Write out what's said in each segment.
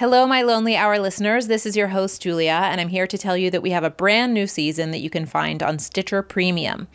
Hello, my Lonely Hour listeners. This is your host, Julia, and I'm here to tell you that we have a brand new season that you can find on Stitcher Premium.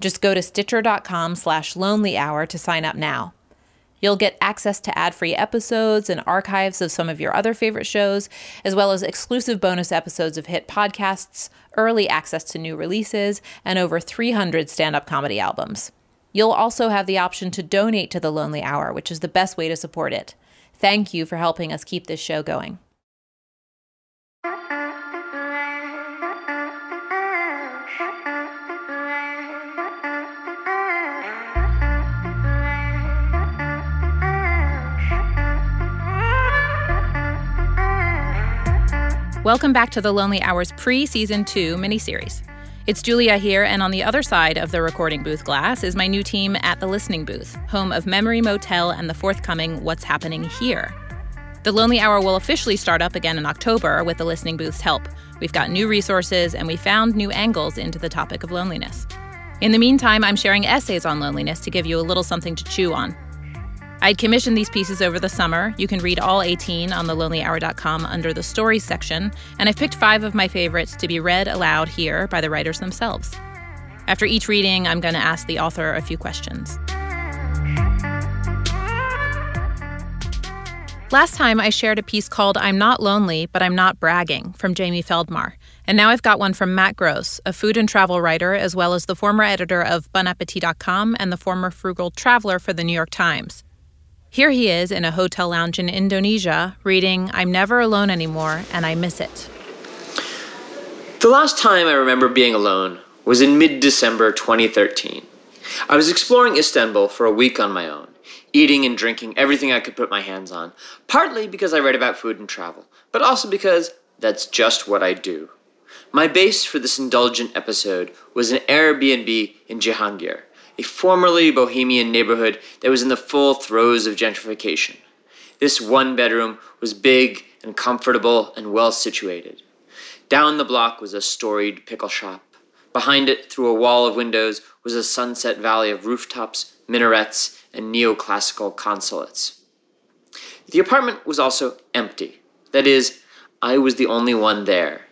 Just go to stitcher.com slash lonely hour to sign up now. You'll get access to ad free episodes and archives of some of your other favorite shows, as well as exclusive bonus episodes of hit podcasts, early access to new releases, and over 300 stand up comedy albums. You'll also have the option to donate to The Lonely Hour, which is the best way to support it. Thank you for helping us keep this show going. Welcome back to the Lonely Hours pre season two miniseries. It's Julia here, and on the other side of the recording booth glass is my new team at the Listening Booth, home of Memory Motel and the forthcoming What's Happening Here. The Lonely Hour will officially start up again in October with the Listening Booth's help. We've got new resources and we found new angles into the topic of loneliness. In the meantime, I'm sharing essays on loneliness to give you a little something to chew on. I'd commissioned these pieces over the summer. You can read all 18 on thelonelyhour.com under the stories section, and I've picked five of my favorites to be read aloud here by the writers themselves. After each reading, I'm going to ask the author a few questions. Last time, I shared a piece called I'm Not Lonely, but I'm Not Bragging from Jamie Feldmar. And now I've got one from Matt Gross, a food and travel writer, as well as the former editor of BonAppetit.com and the former frugal traveler for the New York Times. Here he is in a hotel lounge in Indonesia reading I'm Never Alone Anymore and I Miss It. The last time I remember being alone was in mid December 2013. I was exploring Istanbul for a week on my own, eating and drinking everything I could put my hands on, partly because I read about food and travel, but also because that's just what I do. My base for this indulgent episode was an Airbnb in Cihangir, a formerly bohemian neighborhood that was in the full throes of gentrification. This one bedroom was big and comfortable and well situated. Down the block was a storied pickle shop. Behind it, through a wall of windows, was a sunset valley of rooftops, minarets, and neoclassical consulates. The apartment was also empty. That is, I was the only one there.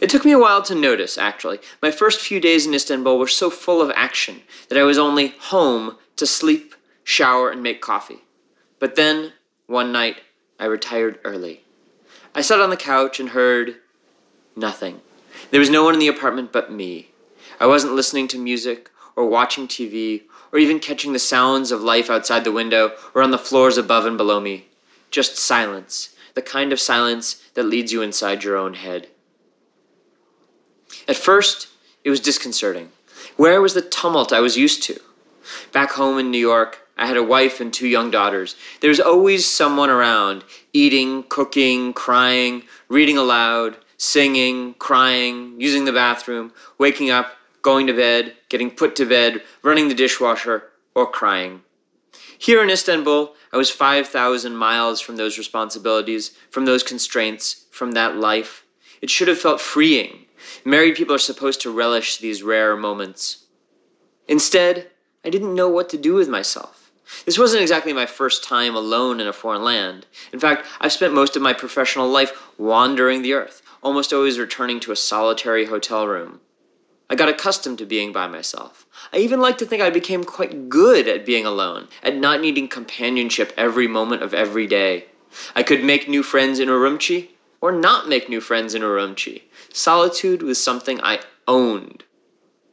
It took me a while to notice, actually. My first few days in Istanbul were so full of action that I was only home to sleep, shower, and make coffee. But then, one night, I retired early. I sat on the couch and heard nothing. There was no one in the apartment but me. I wasn't listening to music or watching TV or even catching the sounds of life outside the window or on the floors above and below me. Just silence, the kind of silence that leads you inside your own head. At first, it was disconcerting. Where was the tumult I was used to? Back home in New York, I had a wife and two young daughters. There was always someone around, eating, cooking, crying, reading aloud, singing, crying, using the bathroom, waking up, going to bed, getting put to bed, running the dishwasher, or crying. Here in Istanbul, I was 5,000 miles from those responsibilities, from those constraints, from that life. It should have felt freeing Married people are supposed to relish these rare moments. Instead, I didn't know what to do with myself. This wasn't exactly my first time alone in a foreign land. In fact, I've spent most of my professional life wandering the earth, almost always returning to a solitary hotel room. I got accustomed to being by myself. I even like to think I became quite good at being alone, at not needing companionship every moment of every day. I could make new friends in Urumqi, or not make new friends in Urumqi. Solitude was something I owned.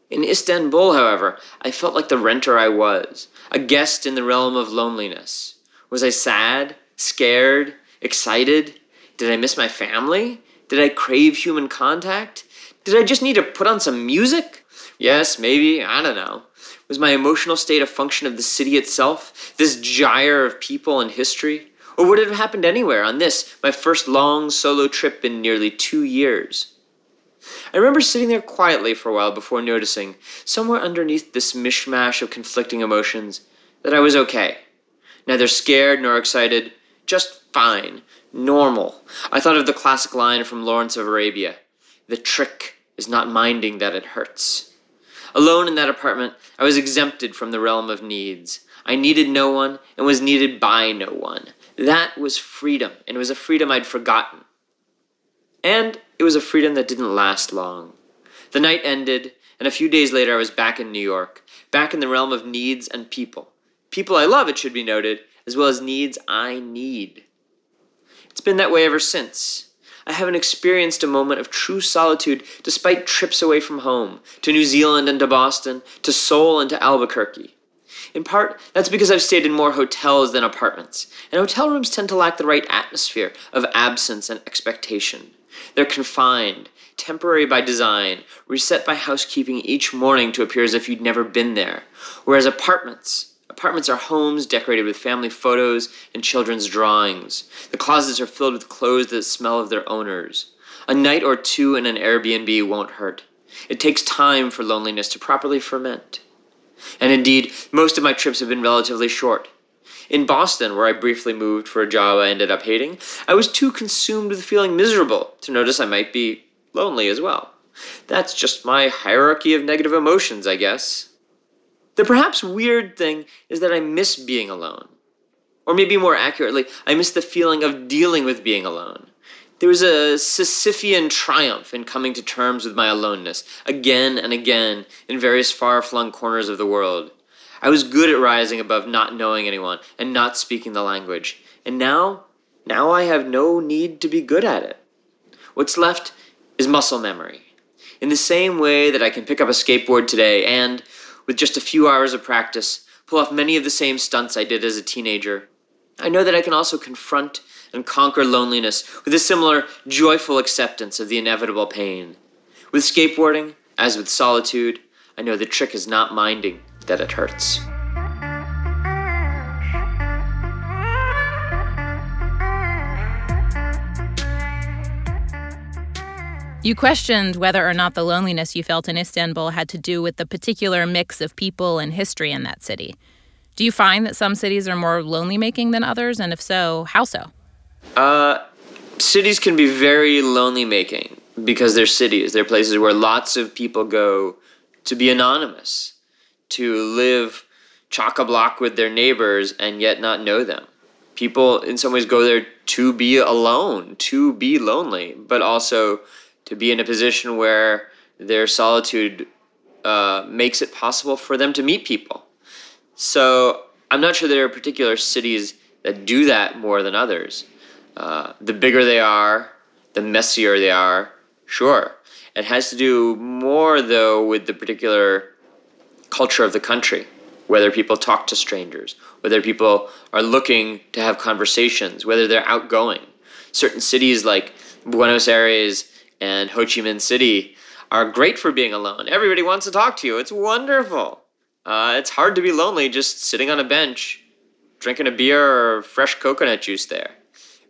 In Istanbul, however, I felt like the renter I was, a guest in the realm of loneliness. Was I sad, scared, excited? Did I miss my family? Did I crave human contact? Did I just need to put on some music? Yes, maybe, I don't know. Was my emotional state a function of the city itself, this gyre of people and history? Or would it have happened anywhere on this, my first long solo trip in nearly two years? I remember sitting there quietly for a while before noticing, somewhere underneath this mishmash of conflicting emotions, that I was okay. Neither scared nor excited, just fine, normal. I thought of the classic line from Lawrence of Arabia The trick is not minding that it hurts. Alone in that apartment, I was exempted from the realm of needs. I needed no one and was needed by no one. That was freedom, and it was a freedom I'd forgotten. And it was a freedom that didn't last long. The night ended, and a few days later I was back in New York, back in the realm of needs and people. People I love, it should be noted, as well as needs I need. It's been that way ever since. I haven't experienced a moment of true solitude despite trips away from home, to New Zealand and to Boston, to Seoul and to Albuquerque. In part, that's because I've stayed in more hotels than apartments, and hotel rooms tend to lack the right atmosphere of absence and expectation. They're confined, temporary by design, reset by housekeeping each morning to appear as if you'd never been there. Whereas apartments, Apartments are homes decorated with family photos and children's drawings. The closets are filled with clothes that smell of their owners. A night or two in an Airbnb won't hurt. It takes time for loneliness to properly ferment. And indeed, most of my trips have been relatively short. In Boston, where I briefly moved for a job I ended up hating, I was too consumed with feeling miserable to notice I might be lonely as well. That's just my hierarchy of negative emotions, I guess. The perhaps weird thing is that I miss being alone. Or maybe more accurately, I miss the feeling of dealing with being alone. There was a Sisyphean triumph in coming to terms with my aloneness, again and again, in various far flung corners of the world. I was good at rising above not knowing anyone and not speaking the language. And now, now I have no need to be good at it. What's left is muscle memory. In the same way that I can pick up a skateboard today and, with just a few hours of practice, pull off many of the same stunts I did as a teenager. I know that I can also confront and conquer loneliness with a similar joyful acceptance of the inevitable pain. With skateboarding, as with solitude, I know the trick is not minding that it hurts. You questioned whether or not the loneliness you felt in Istanbul had to do with the particular mix of people and history in that city. Do you find that some cities are more lonely making than others? And if so, how so? Uh, cities can be very lonely making because they're cities. They're places where lots of people go to be anonymous, to live chock a block with their neighbors and yet not know them. People, in some ways, go there to be alone, to be lonely, but also to be in a position where their solitude uh, makes it possible for them to meet people. So I'm not sure there are particular cities that do that more than others. Uh, the bigger they are, the messier they are, sure. It has to do more, though, with the particular culture of the country, whether people talk to strangers, whether people are looking to have conversations, whether they're outgoing. Certain cities like Buenos Aires and Ho Chi Minh City are great for being alone. Everybody wants to talk to you. It's wonderful. Uh, it's hard to be lonely just sitting on a bench, drinking a beer or fresh coconut juice there.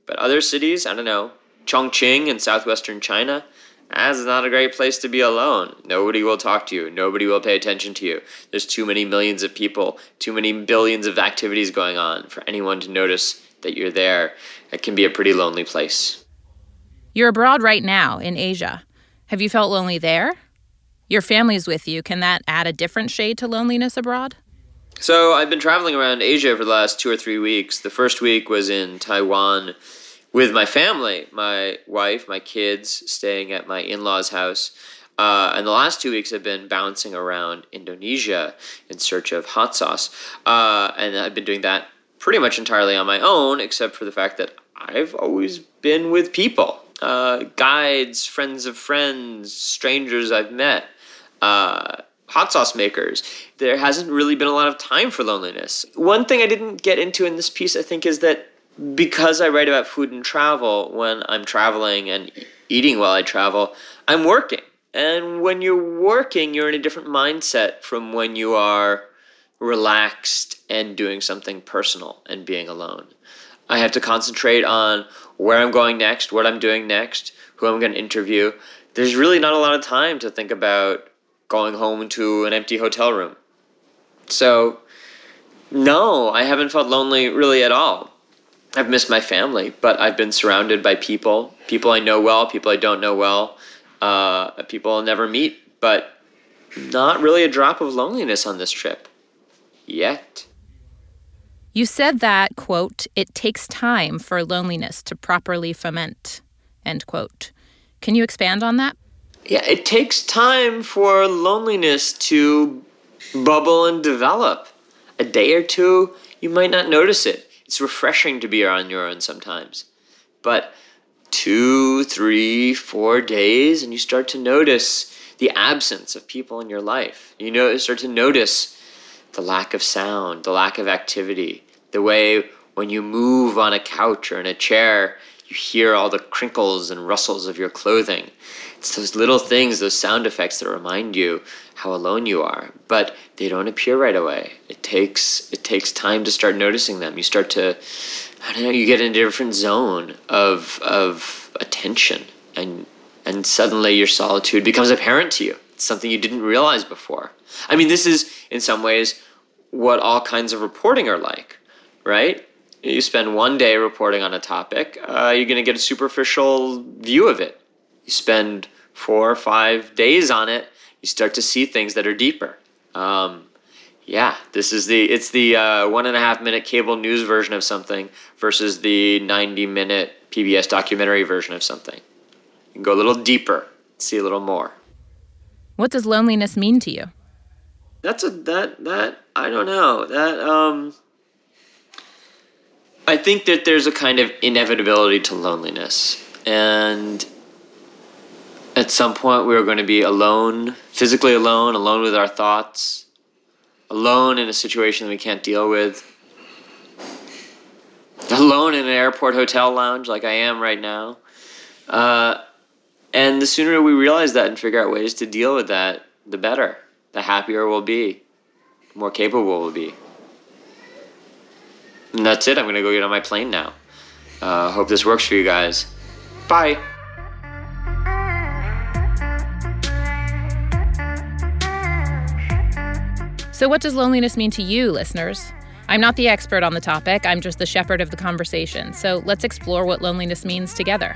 But other cities, I don't know, Chongqing in southwestern China, that's not a great place to be alone. Nobody will talk to you. Nobody will pay attention to you. There's too many millions of people, too many billions of activities going on for anyone to notice that you're there. It can be a pretty lonely place. You're abroad right now in Asia. Have you felt lonely there? Your family's with you. Can that add a different shade to loneliness abroad? So, I've been traveling around Asia for the last two or three weeks. The first week was in Taiwan with my family, my wife, my kids, staying at my in law's house. Uh, and the last two weeks I've been bouncing around Indonesia in search of hot sauce. Uh, and I've been doing that pretty much entirely on my own, except for the fact that I've always been with people uh, guides, friends of friends, strangers I've met, uh, hot sauce makers. There hasn't really been a lot of time for loneliness. One thing I didn't get into in this piece, I think, is that because I write about food and travel, when I'm traveling and eating while I travel, I'm working. And when you're working, you're in a different mindset from when you are relaxed and doing something personal and being alone. I have to concentrate on where I'm going next, what I'm doing next, who I'm going to interview. There's really not a lot of time to think about going home to an empty hotel room. So, no, I haven't felt lonely really at all. I've missed my family, but I've been surrounded by people, people I know well, people I don't know well, uh, people I'll never meet, but not really a drop of loneliness on this trip. Yet. You said that, quote, it takes time for loneliness to properly foment, end quote. Can you expand on that? Yeah, it takes time for loneliness to bubble and develop. A day or two, you might not notice it. It's refreshing to be on your own sometimes. But two, three, four days, and you start to notice the absence of people in your life. You know, start to notice the lack of sound, the lack of activity, the way when you move on a couch or in a chair, you hear all the crinkles and rustles of your clothing. It's those little things, those sound effects that remind you how alone you are, but they don't appear right away. It takes it takes time to start noticing them. You start to I don't know, you get in a different zone of of attention and and suddenly your solitude becomes apparent to you. It's something you didn't realize before. I mean, this is in some ways what all kinds of reporting are like, right? You spend one day reporting on a topic, uh, you're going to get a superficial view of it. You spend four or five days on it, you start to see things that are deeper. Um, yeah, this is the it's the uh, one and a half minute cable news version of something versus the ninety minute PBS documentary version of something. You can go a little deeper, see a little more. What does loneliness mean to you? That's a that that I don't know that um. I think that there's a kind of inevitability to loneliness, and at some point we are going to be alone, physically alone, alone with our thoughts, alone in a situation that we can't deal with, alone in an airport hotel lounge like I am right now. Uh, and the sooner we realize that and figure out ways to deal with that, the better. The happier we'll be, the more capable we'll be. And that's it. I'm going to go get on my plane now. Uh, hope this works for you guys. Bye. So, what does loneliness mean to you, listeners? I'm not the expert on the topic, I'm just the shepherd of the conversation. So, let's explore what loneliness means together.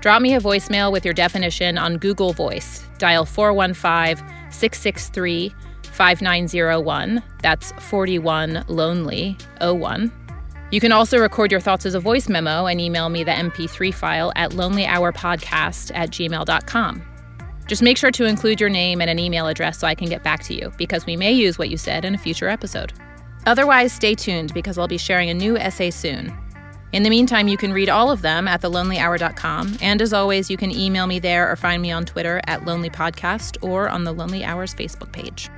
Drop me a voicemail with your definition on Google Voice. Dial 415 663 5901. That's 41 Lonely 01. You can also record your thoughts as a voice memo and email me the MP3 file at lonelyhourpodcast at gmail.com. Just make sure to include your name and an email address so I can get back to you, because we may use what you said in a future episode. Otherwise, stay tuned because I'll be sharing a new essay soon. In the meantime, you can read all of them at thelonelyhour.com. And as always, you can email me there or find me on Twitter at Lonely Podcast or on the Lonely Hours Facebook page.